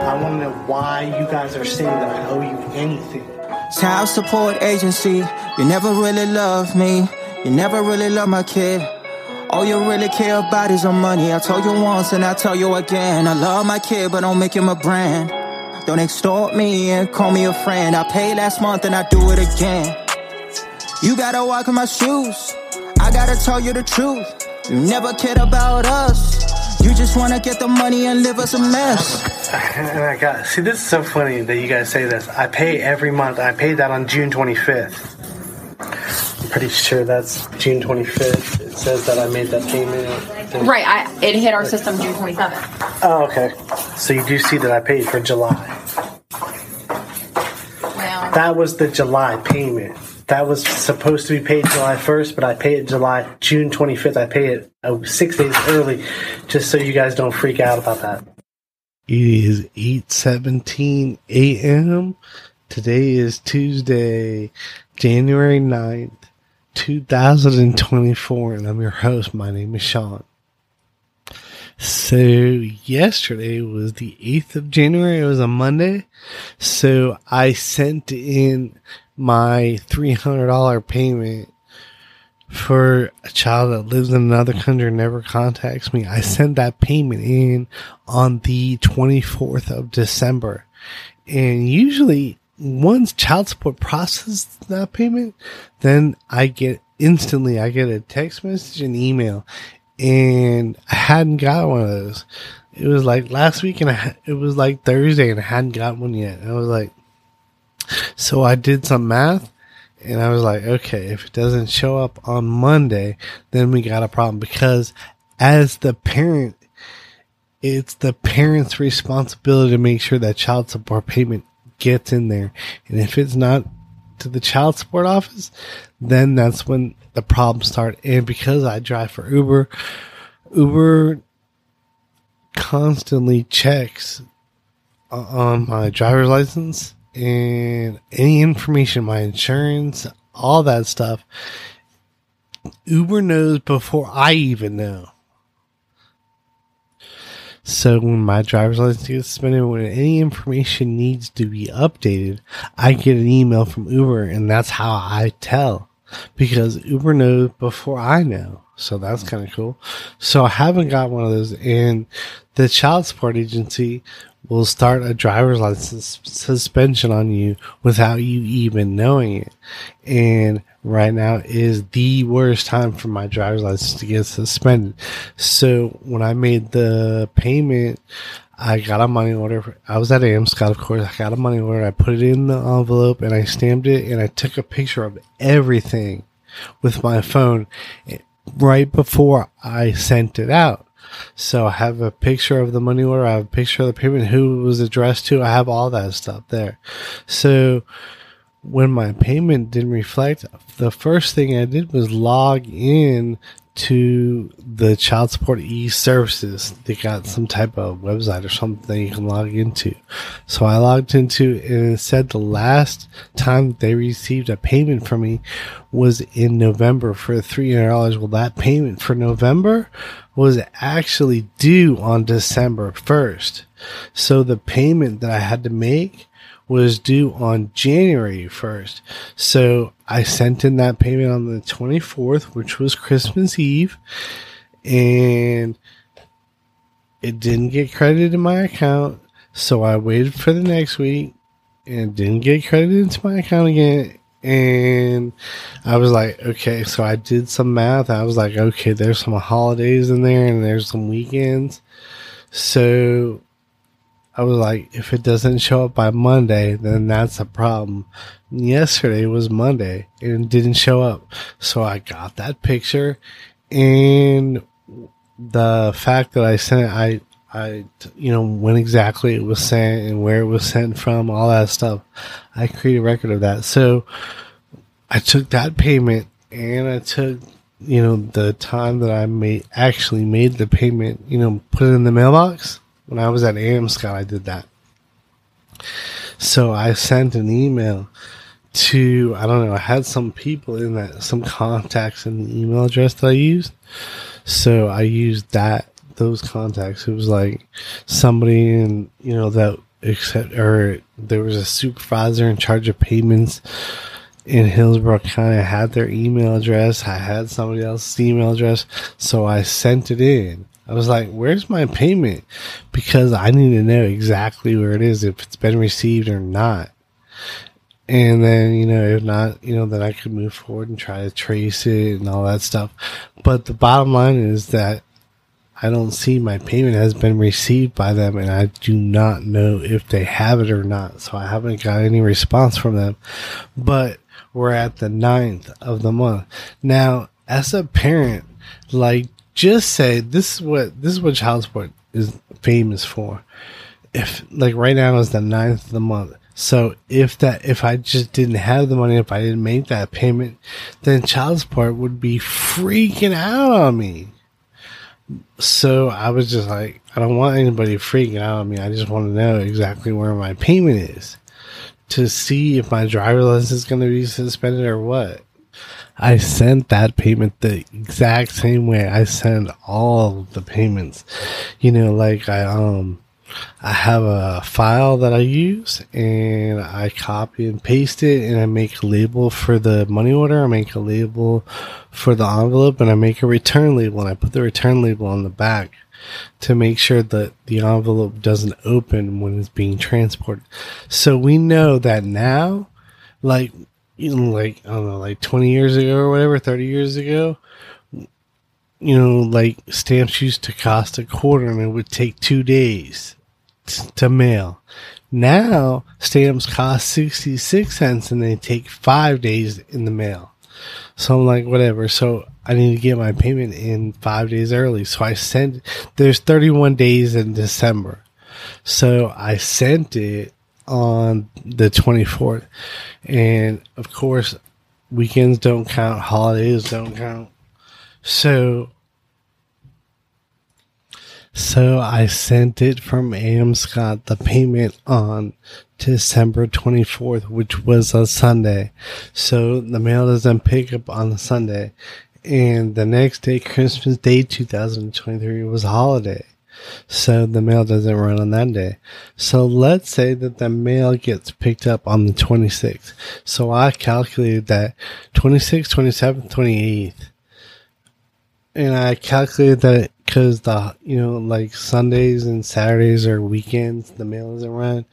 I want to know why you guys are saying that I owe you anything. Child support agency, you never really love me. You never really love my kid. All you really care about is your money. I told you once and I tell you again. I love my kid, but don't make him a brand. Don't extort me and call me a friend. I paid last month and I do it again. You gotta walk in my shoes. I gotta tell you the truth. You never cared about us. You just wanna get the money and live us a mess. And I got see. This is so funny that you guys say this. I pay every month. I paid that on June 25th. I'm pretty sure that's June 25th. It says that I made that payment. Right. I it hit our system June 27th. Oh, okay. So you do see that I paid for July. Well, That was the July payment. That was supposed to be paid July 1st, but I paid it July June 25th. I paid it uh, six days early, just so you guys don't freak out about that. It is 8:17 a.m. Today is Tuesday, January 9th, 2024, and I'm your host. My name is Sean. So, yesterday was the 8th of January. It was a Monday. So, I sent in my $300 payment for a child that lives in another mm. country and never contacts me. I sent that payment in on the 24th of December. And usually once child support processes that payment, then I get instantly, I get a text message and email. And I hadn't got one of those. It was like last week and I, it was like Thursday and I hadn't got one yet. I was like, so I did some math and I was like, okay, if it doesn't show up on Monday, then we got a problem because as the parent, it's the parent's responsibility to make sure that child support payment gets in there. And if it's not to the child support office, then that's when the problems start. And because I drive for Uber, Uber constantly checks on my driver's license and any information, my insurance, all that stuff. Uber knows before I even know. So when my driver's license gets suspended, when any information needs to be updated, I get an email from Uber, and that's how I tell because Uber knows before I know. So that's kind of cool. So I haven't got one of those, and the child support agency will start a driver's license suspension on you without you even knowing it. And right now is the worst time for my driver's license to get suspended. So when I made the payment, I got a money order. I was at Amscot, of course. I got a money order. I put it in the envelope and I stamped it and I took a picture of everything with my phone right before I sent it out. So I have a picture of the money order. I have a picture of the payment, who was addressed to. I have all that stuff there. So when my payment didn't reflect, the first thing I did was log in to the child support e services. They got some type of website or something you can log into. So I logged into and it said the last time they received a payment from me was in November for $300. Well, that payment for November was actually due on December 1st. So the payment that I had to make was due on January 1st. So I sent in that payment on the 24th, which was Christmas Eve, and it didn't get credited in my account. So I waited for the next week and didn't get credited into my account again. And I was like, okay, so I did some math. I was like, okay, there's some holidays in there and there's some weekends. So I was like, if it doesn't show up by Monday, then that's a problem. Yesterday was Monday and it didn't show up. So I got that picture and the fact that I sent it, I, I, you know, when exactly it was sent and where it was sent from, all that stuff. I created a record of that. So I took that payment and I took, you know, the time that I made, actually made the payment, you know, put it in the mailbox when I was at Amscot, I did that. So I sent an email to, I don't know, I had some people in that, some contacts in the email address that I used. So I used that those contacts. It was like somebody in you know that except or there was a supervisor in charge of payments in Hillsborough County. I had their email address. I had somebody else's email address, so I sent it in. I was like, "Where's my payment?" Because I need to know exactly where it is, if it's been received or not. And then, you know, if not, you know, then I could move forward and try to trace it and all that stuff. But the bottom line is that I don't see my payment has been received by them and I do not know if they have it or not. So I haven't got any response from them. But we're at the ninth of the month. Now, as a parent, like just say this is what this is what child support is famous for. If like right now is the ninth of the month. So if that if I just didn't have the money, if I didn't make that payment, then child support would be freaking out on me. So I was just like, I don't want anybody freaking out on me. I just want to know exactly where my payment is to see if my driver license is going to be suspended or what. I sent that payment the exact same way I send all the payments. You know, like I um I have a file that I use and I copy and paste it and I make a label for the money order. I make a label for the envelope and I make a return label and I put the return label on the back to make sure that the envelope doesn't open when it's being transported. So we know that now, like, know, like, I don't know, like 20 years ago or whatever, 30 years ago, you know, like stamps used to cost a quarter and it would take two days t- to mail. Now stamps cost 66 cents and they take five days in the mail. So I'm like, whatever. So I need to get my payment in five days early. So I sent, there's 31 days in December. So I sent it on the 24th. And of course, weekends don't count, holidays don't count. So, so I sent it from Amscot the payment on December 24th, which was a Sunday. So the mail doesn't pick up on the Sunday. And the next day, Christmas Day 2023 was a holiday. So the mail doesn't run on that day. So let's say that the mail gets picked up on the 26th. So I calculated that 26th, 27th, 28th. And I calculated that because the, you know, like Sundays and Saturdays are weekends, the mail doesn't run.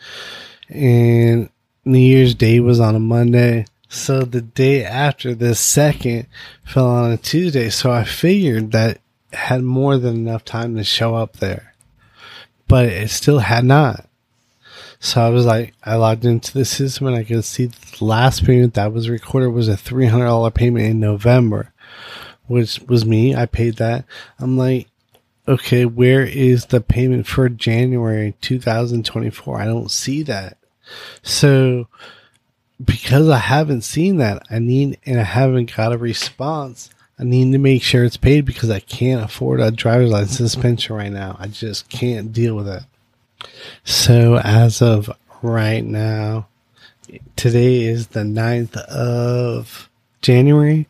And New Year's Day was on a Monday. So the day after the second fell on a Tuesday. So I figured that had more than enough time to show up there, but it still had not. So I was like, I logged into the system and I could see the last payment that was recorded was a $300 payment in November, which was me. I paid that. I'm like, okay, where is the payment for January 2024? I don't see that. So because I haven't seen that, I need, and I haven't got a response. I need to make sure it's paid because I can't afford a driver's license suspension right now. I just can't deal with it. So as of right now, today is the 9th of January.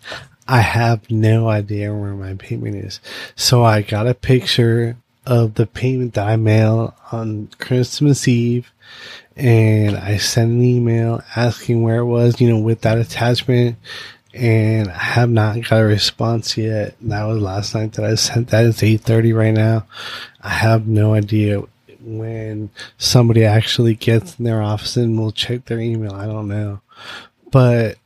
I have no idea where my payment is. So I got a picture of the payment that I mailed on Christmas Eve and I sent an email asking where it was, you know, with that attachment and I have not got a response yet. That was last night that I sent that. It's 8.30 right now. I have no idea when somebody actually gets in their office and will check their email. I don't know. But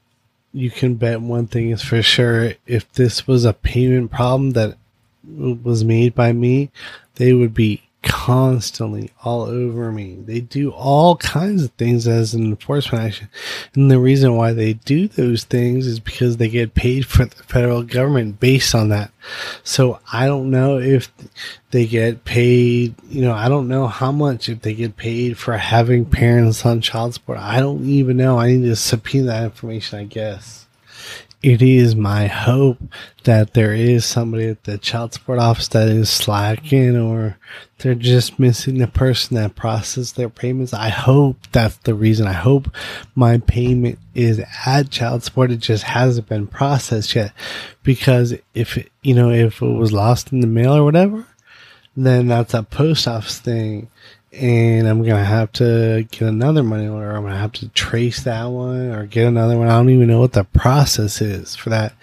you can bet one thing is for sure. If this was a payment problem that was made by me, they would be constantly all over me. They do all kinds of things as an enforcement action. And the reason why they do those things is because they get paid for the federal government based on that. So I don't know if they get paid, you know, I don't know how much if they get paid for having parents on child support. I don't even know. I need to subpoena that information, I guess it is my hope that there is somebody at the child support office that is slacking or they're just missing the person that processes their payments. I hope that's the reason. I hope my payment is at child support. It just hasn't been processed yet because if, you know, if it was lost in the mail or whatever, then that's a post office thing. And I'm gonna have to get another money order. I'm gonna have to trace that one or get another one. I don't even know what the process is for that.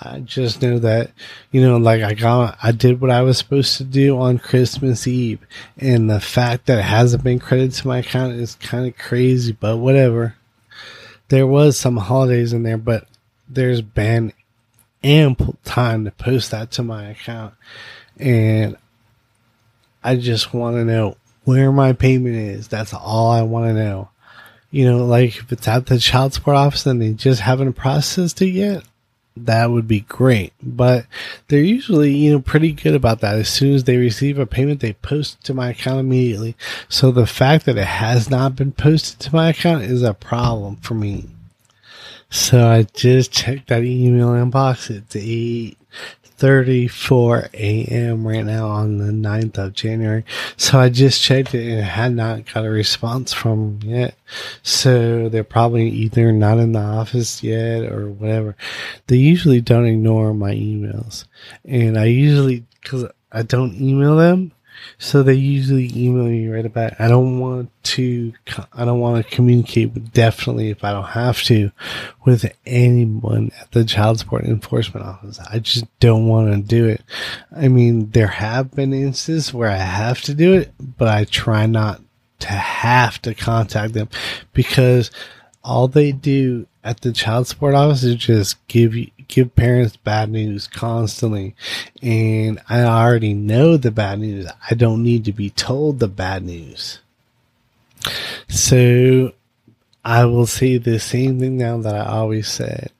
I just know that, you know, like I got, I did what I was supposed to do on Christmas Eve. And the fact that it hasn't been credited to my account is kind of crazy, but whatever. There was some holidays in there, but there's been ample time to post that to my account. And I just want to know where my payment is. That's all I want to know. You know, like if it's at the child support office and they just haven't processed it yet, that would be great. But they're usually, you know, pretty good about that. As soon as they receive a payment, they post to my account immediately. So the fact that it has not been posted to my account is a problem for me. So I just checked that email inbox. It's 8.34 a.m. right now on the 9th of January. So I just checked it and had not got a response from yet. So they're probably either not in the office yet or whatever. They usually don't ignore my emails. And I usually, cause I don't email them, so they usually email me right about. I don't want to. I don't want to communicate definitely if I don't have to with anyone at the child support enforcement office. I just don't want to do it. I mean, there have been instances where I have to do it, but I try not to have to contact them because all they do at the child support office is just give give parents bad news constantly. And i already know the bad news. I don't need to be told the bad news. So i will say the same thing now that i always said.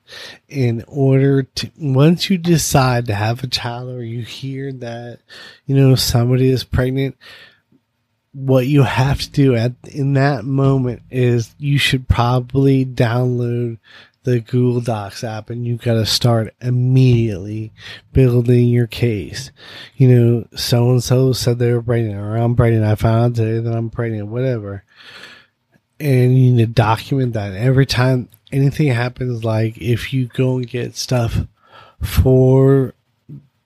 In order to once you decide to have a child or you hear that you know somebody is pregnant what you have to do at in that moment is you should probably download the Google Docs app and you got to start immediately building your case. You know, so and so said they were pregnant, or I'm pregnant. I found out today that I'm pregnant, whatever. And you need to document that. Every time anything happens, like if you go and get stuff for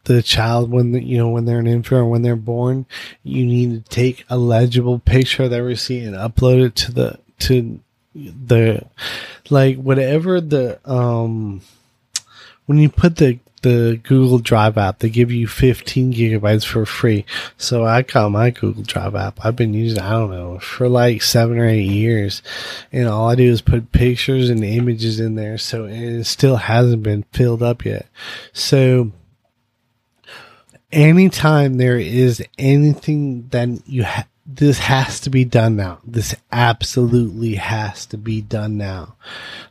the child when the, you know when they're an infant or when they're born, you need to take a legible picture of that receipt and upload it to the to the like whatever the um when you put the the Google Drive app, they give you 15 gigabytes for free. So I got my Google Drive app. I've been using, I don't know, for like seven or eight years. And all I do is put pictures and images in there. So it still hasn't been filled up yet. So anytime there is anything that you ha- this has to be done now. This absolutely has to be done now.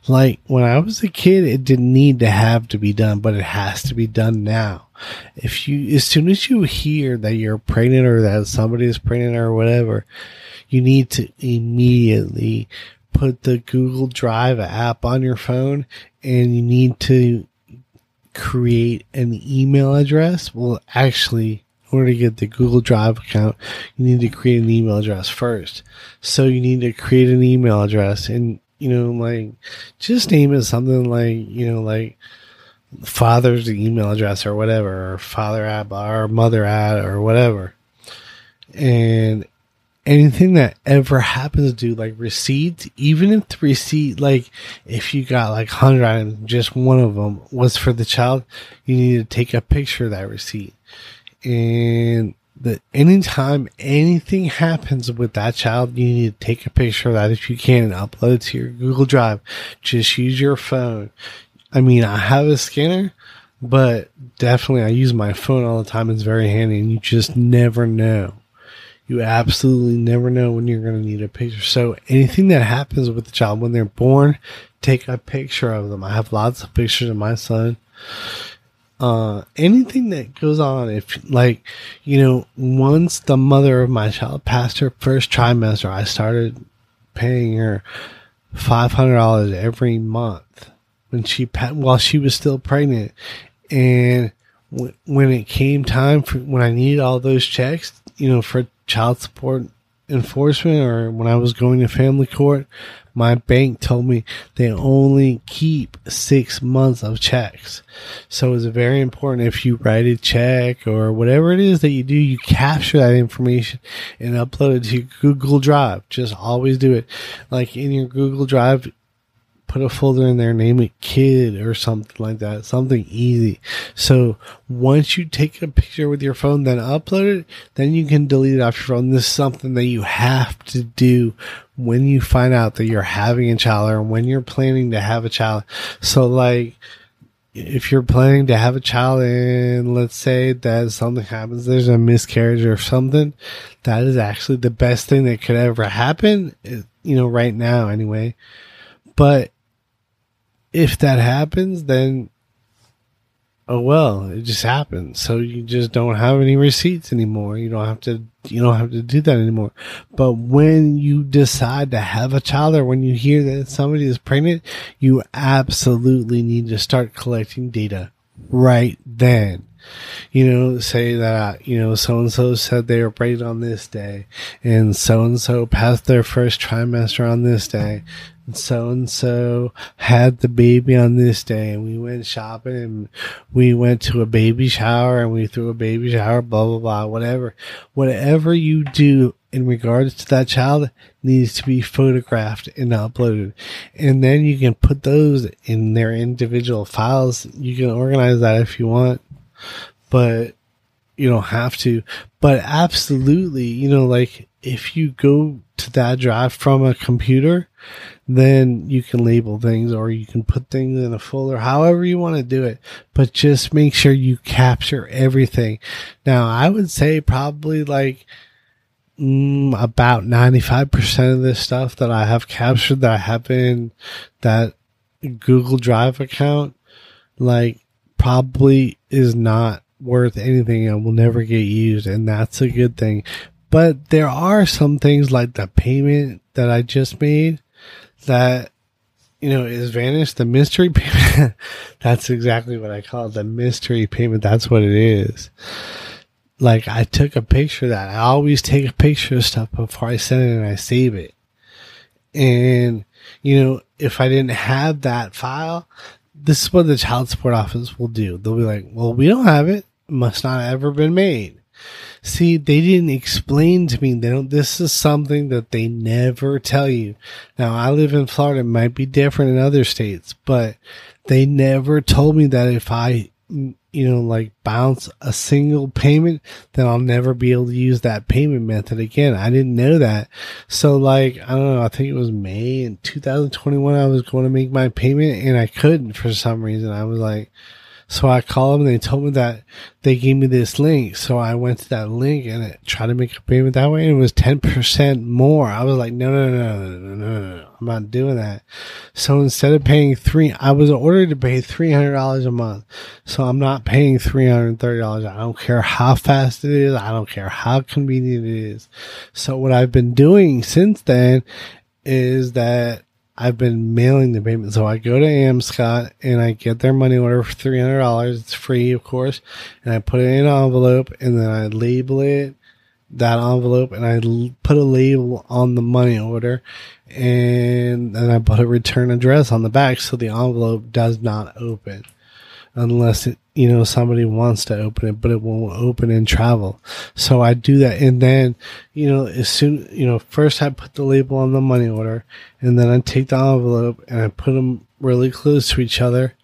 Like when I was a kid, it didn't need to have to be done, but it has to be done now. If you, as soon as you hear that you're pregnant or that somebody is pregnant or whatever, you need to immediately put the Google Drive app on your phone and you need to create an email address. Well, actually, in order to get the Google Drive account, you need to create an email address first. So you need to create an email address and, you know, like just name it something like, you know, like father's email address or whatever, or father at or mother at or whatever. And anything that ever happens to like receipts, even if the receipt, like if you got like 100 items, just one of them was for the child, you need to take a picture of that receipt and that anytime anything happens with that child, you need to take a picture of that if you can and upload it to your Google Drive. Just use your phone. I mean, I have a scanner, but definitely I use my phone all the time. It's very handy and you just never know. You absolutely never know when you're going to need a picture. So anything that happens with the child when they're born, take a picture of them. I have lots of pictures of my son uh, anything that goes on, if like, you know, once the mother of my child passed her first trimester, I started paying her five hundred dollars every month when she while she was still pregnant, and when it came time for when I needed all those checks, you know, for child support enforcement or when I was going to family court, my bank told me they only keep six months of checks. So it's very important if you write a check or whatever it is that you do, you capture that information and upload it to your Google Drive. Just always do it. Like in your Google Drive, put a folder in there, name it kid or something like that, something easy. So once you take a picture with your phone, then upload it, then you can delete it off your phone. This is something that you have to do when you find out that you're having a child or when you're planning to have a child. So like, if you're planning to have a child and let's say that something happens, there's a miscarriage or something, that is actually the best thing that could ever happen, eh, you know, right now anyway. But if that happens, then oh well, it just happens. So you just don't have any receipts anymore. You don't have to you don't have to do that anymore. But when you decide to have a child or when you hear that somebody is pregnant, you absolutely need to start collecting data right then. You know, say that, uh, you know, so and so said they were pregnant on this day and so and so passed their first trimester on this day so and so had the baby on this day and we went shopping and we went to a baby shower and we threw a baby shower, blah, blah, blah, whatever. Whatever you do in regards to that child needs to be photographed and uploaded. And then you can put those in their individual files. You can organize that if you want, but you don't have to. But absolutely, you know, like if you go to that drive from a computer, then you can label things or you can put things in a folder, however you want to do it. But just make sure you capture everything. Now, I would say probably like mm, about 95% of this stuff that I have captured that I have in that Google Drive account, like probably is not worth anything and will never get used. And that's a good thing. But there are some things like the payment that I just made that you know is vanished. The mystery payment. that's exactly what I call it. The mystery payment. That's what it is. Like I took a picture of that. I always take a picture of stuff before I send it and I save it. And you know, if I didn't have that file, this is what the child support office will do. They'll be like, "Well, we don't have it. it must not have ever been made." See, they didn't explain to me. They don't, this is something that they never tell you. Now, I live in Florida. It might be different in other states, but they never told me that if I, you know, like bounce a single payment, then I'll never be able to use that payment method again. I didn't know that. So like, I don't know, I think it was May in 2021, I was going to make my payment and I couldn't for some reason. I was like, so I called them and they told me that they gave me this link. So I went to that link and it tried to make a payment that way and it was 10% more. I was like, no, no, no, no, no, no, no, I'm not doing that. So instead of paying three, I was ordered to pay $300 a month. So I'm not paying $330. I don't care how fast it is. I don't care how convenient it is. So what I've been doing since then is that I've been mailing the payment. So I go to Amscot and I get their money order for three hundred dollars. It's free, of course, and I put it in an envelope and then I label it that envelope and I l- put a label on the money order and then I put a return address on the back so the envelope does not open unless it, you know, somebody wants to open it, but it won't open in travel. So I do that. And then, you know, as soon, you know, first I put the label on the money order and then I take the envelope and I put them really close to each other.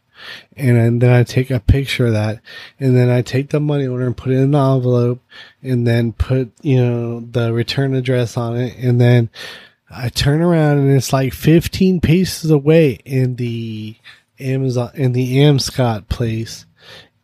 And then I take a picture of that and then I take the money order and put it in the envelope and then put, you know, the return address on it. And then I turn around and it's like 15 paces away in the Amazon in the Amscot place,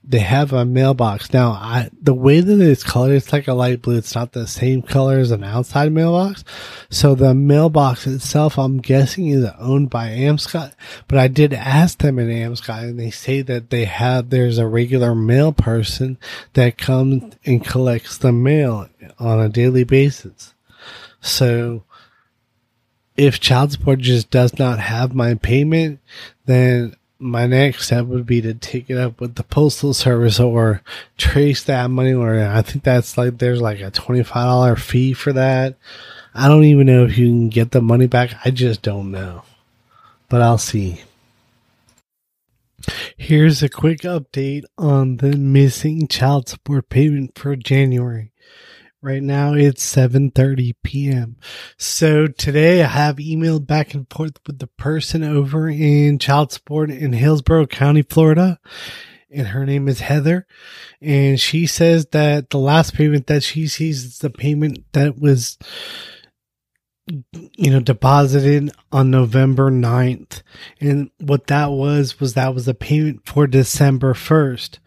they have a mailbox. Now, I the way that it's colored, it's like a light blue. It's not the same color as an outside mailbox. So the mailbox itself, I'm guessing, is owned by Amscot. But I did ask them at Amscot, and they say that they have there's a regular mail person that comes and collects the mail on a daily basis. So if child support just does not have my payment, then my next step would be to take it up with the postal service or trace that money order. I think that's like there's like a twenty five dollar fee for that. I don't even know if you can get the money back. I just don't know. But I'll see. Here's a quick update on the missing child support payment for January. Right now it's 7:30 p.m. So today I have emailed back and forth with the person over in child support in Hillsborough County, Florida, and her name is Heather, and she says that the last payment that she sees is the payment that was you know deposited on November 9th. And what that was was that was a payment for December 1st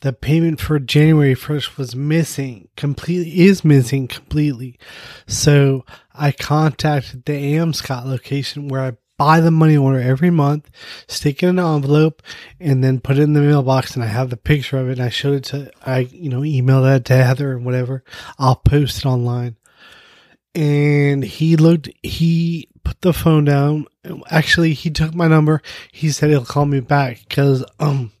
the payment for January 1st was missing completely, is missing completely. So I contacted the Amscot location where I buy the money order every month, stick it in an envelope, and then put it in the mailbox. And I have the picture of it. And I showed it to, I, you know, email that to Heather and whatever. I'll post it online. And he looked, he put the phone down. Actually, he took my number. He said he'll call me back because, um,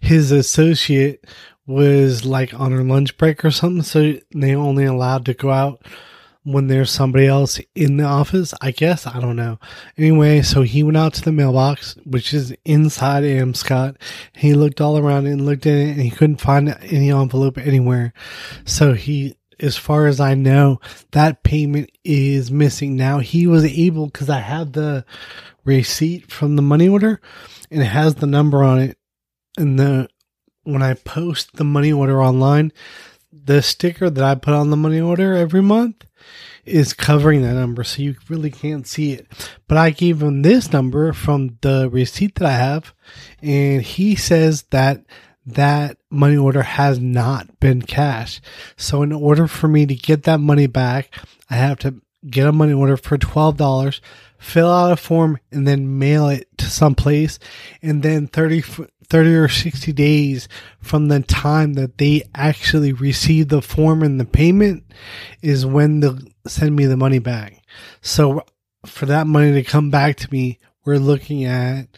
his associate was like on her lunch break or something, so they only allowed to go out when there's somebody else in the office. I guess I don't know. Anyway, so he went out to the mailbox, which is inside Amscot. He looked all around and looked in it, and he couldn't find any envelope anywhere. So he as far as I know, that payment is missing. Now he was able because I have the receipt from the money order and it has the number on it and the when I post the money order online, the sticker that I put on the money order every month is covering that number, so you really can't see it. But I gave him this number from the receipt that I have, and he says that that money order has not been cashed. So in order for me to get that money back, I have to get a money order for $12 fill out a form and then mail it to some place and then 30, 30 or 60 days from the time that they actually receive the form and the payment is when they'll send me the money back. So for that money to come back to me, we're looking at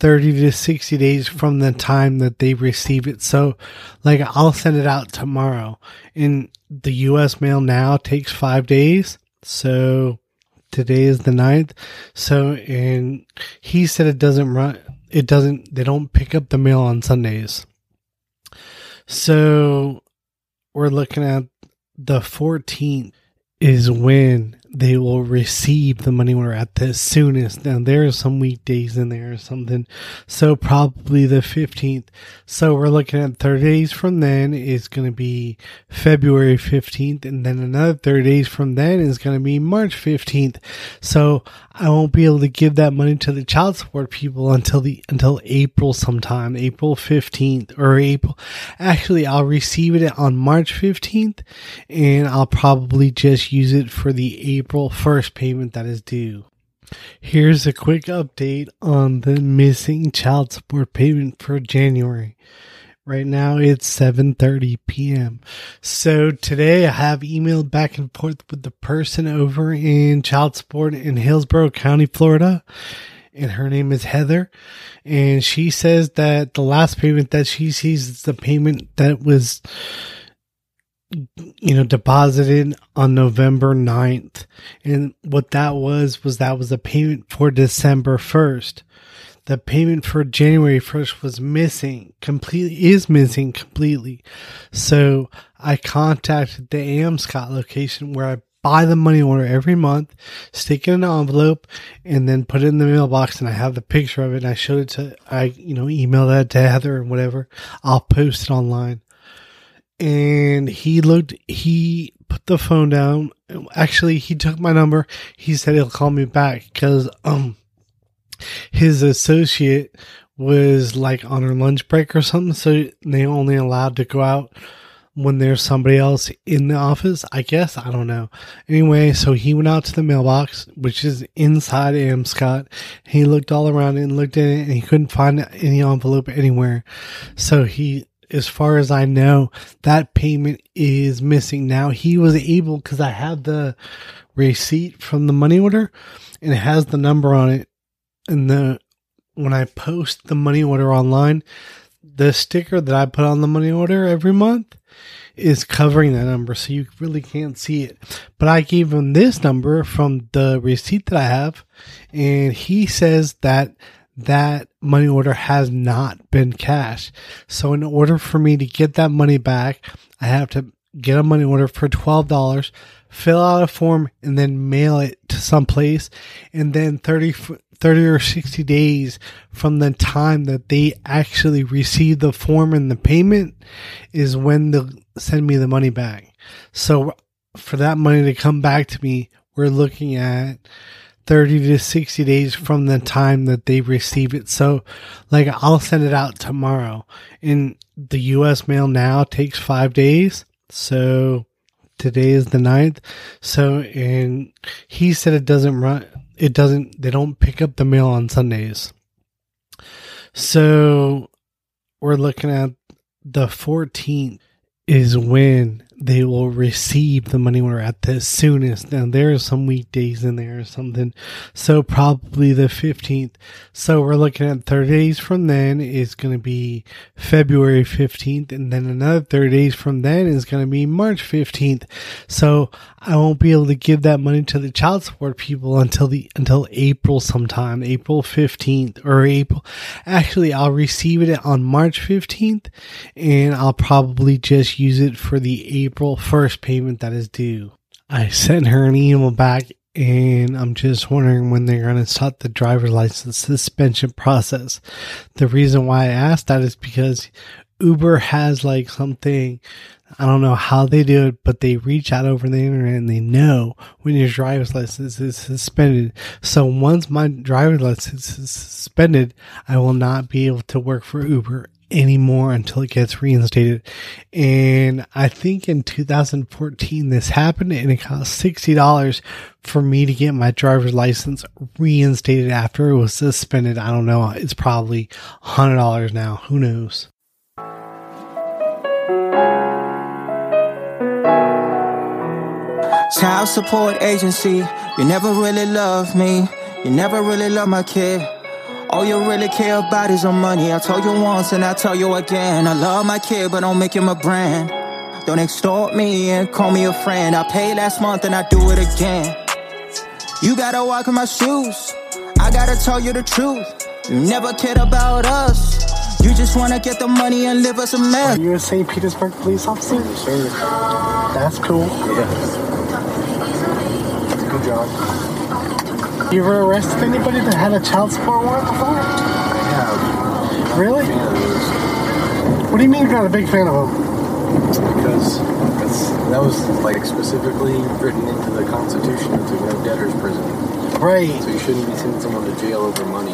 30 to 60 days from the time that they receive it. So like I'll send it out tomorrow and the US mail now takes five days. So today is the 9th. So, and he said it doesn't run, it doesn't, they don't pick up the mail on Sundays. So we're looking at the 14th is when they will receive the money order at the soonest. Now there are some weekdays in there or something. So probably the 15th. So we're looking at 30 days from then is going to be February 15th. And then another 30 days from then is going to be March 15th. So I won't be able to give that money to the child support people until the, until April sometime, April 15th or April. Actually, I'll receive it on March 15th and I'll probably just use it for the April 1st payment that is due. Here's a quick update on the missing child support payment for January. Right now it's 7:30 p.m. So today I have emailed back and forth with the person over in child support in Hillsborough County, Florida, and her name is Heather, and she says that the last payment that she sees is the payment that was you know, deposited on November 9th. And what that was, was that was a payment for December 1st. The payment for January 1st was missing completely, is missing completely. So I contacted the Amscot location where I buy the money order every month, stick it in an envelope, and then put it in the mailbox. And I have the picture of it. And I showed it to, I, you know, email that to Heather and whatever. I'll post it online and he looked he put the phone down. Actually he took my number. He said he'll call me back because um his associate was like on her lunch break or something so they only allowed to go out when there's somebody else in the office i guess. I don't know. Anyway so he went out to the mailbox which is inside amscot he looked all around and looked in it and he couldn't find any envelope anywhere. So he as far as I know, that payment is missing. Now he was able, because I have the receipt from the money order and it has the number on it. And the, when I post the money order online, the sticker that I put on the money order every month is covering that number, so you really can't see it. But I gave him this number from the receipt that I have, and he says that that money order has not been cashed. So in order for me to get that money back, I have to get a money order for $12, fill out a form and then mail it to some place. And then 30, 30 or 60 days from the time that they actually receive the form and the payment is when they'll send me the money back. So for that money to come back to me, we're looking at 30 to 60 days from the time that they receive it. So, like, I'll send it out tomorrow. And the US mail now takes five days. So, today is the 9th. So, and he said it doesn't run, it doesn't, they don't pick up the mail on Sundays. So, we're looking at the 14th is when they will receive the money order at the soonest. Now there are some weekdays in there or something. So probably the 15th. So we're looking at 30 days from then is going to be February 15th. And then another 30 days from then is going to be March 15th. So I won't be able to give that money to the child support people until the, until April sometime, April 15th or April. Actually, I'll receive it on March 15th and I'll probably just use it for the April 1st payment that is due. I sent her an email back and I'm just wondering when they're going to start the driver's license suspension process. The reason why I asked that is because Uber has like something, I don't know how they do it, but they reach out over the internet and they know when your driver's license is suspended. So once my driver's license is suspended, I will not be able to work for Uber anymore until it gets reinstated. And I think in 2014 this happened and it cost $60 for me to get my driver's license reinstated after it was suspended. I don't know. It's probably $100 now. Who knows? Child support agency, you never really love me. You never really love my kid. All you really care about is your money. I told you once and I tell you again. I love my kid, but don't make him a brand. Don't extort me and call me a friend. I paid last month and I do it again. You gotta walk in my shoes. I gotta tell you the truth. You never cared about us. You just wanna get the money and live us a mess. Are you a St. Petersburg police officer? Sir, That's cool. yeah. Good job. You ever arrested anybody that had a child support warrant before? Yeah, Really? What do you mean you're not a big fan of them? because that's, that was like specifically written into the Constitution to no debtors prison. Right. So you shouldn't be sending someone to jail over money.